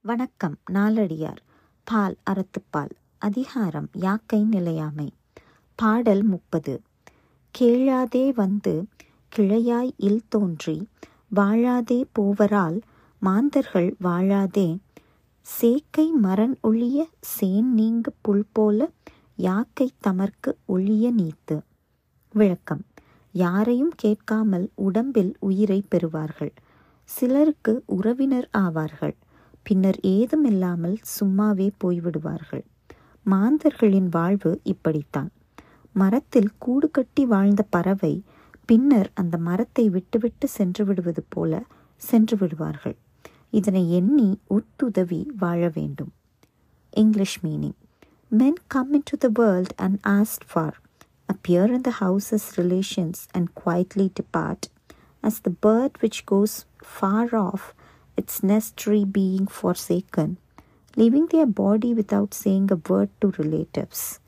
வணக்கம் நாலடியார் பால் அறத்துப்பால். அதிகாரம் யாக்கை நிலையாமை. பாடல் முப்பது. கேளாதே வந்து கிளையாய் இல் தோன்றி வாழாதே போவரால் மாந்தர்கள் வாழாதே. சேக்கை மரண் ஒழிய சேன் நீங்கு புல் போல யாக்கை தமர்க்கு ஒழிய நீத்து. விளக்கம். யாரையும் கேட்காமல் உடம்பில் உயிரை பெறுவார்கள். சிலருக்கு உறவினர் ஆவார்கள். பின்னர் ஏதுமில்லாமல் சும்மாவே போய்விடுவார்கள். மாந்தர்களின் வாழ்வு இப்படித்தான். மரத்தில் கூடு கட்டி வாழ்ந்த பறவை பின்னர் அந்த மரத்தை விட்டுவிட்டு சென்று விடுவது போல சென்று விடுவார்கள் இதனை எண்ணி உத்துதவி வாழ வேண்டும். English meaning men came to the world and for appear in the houses relations relations, and quietly depart, as the bird which goes far off, its nest tree being forsaken, leaving their body without saying a word to relatives.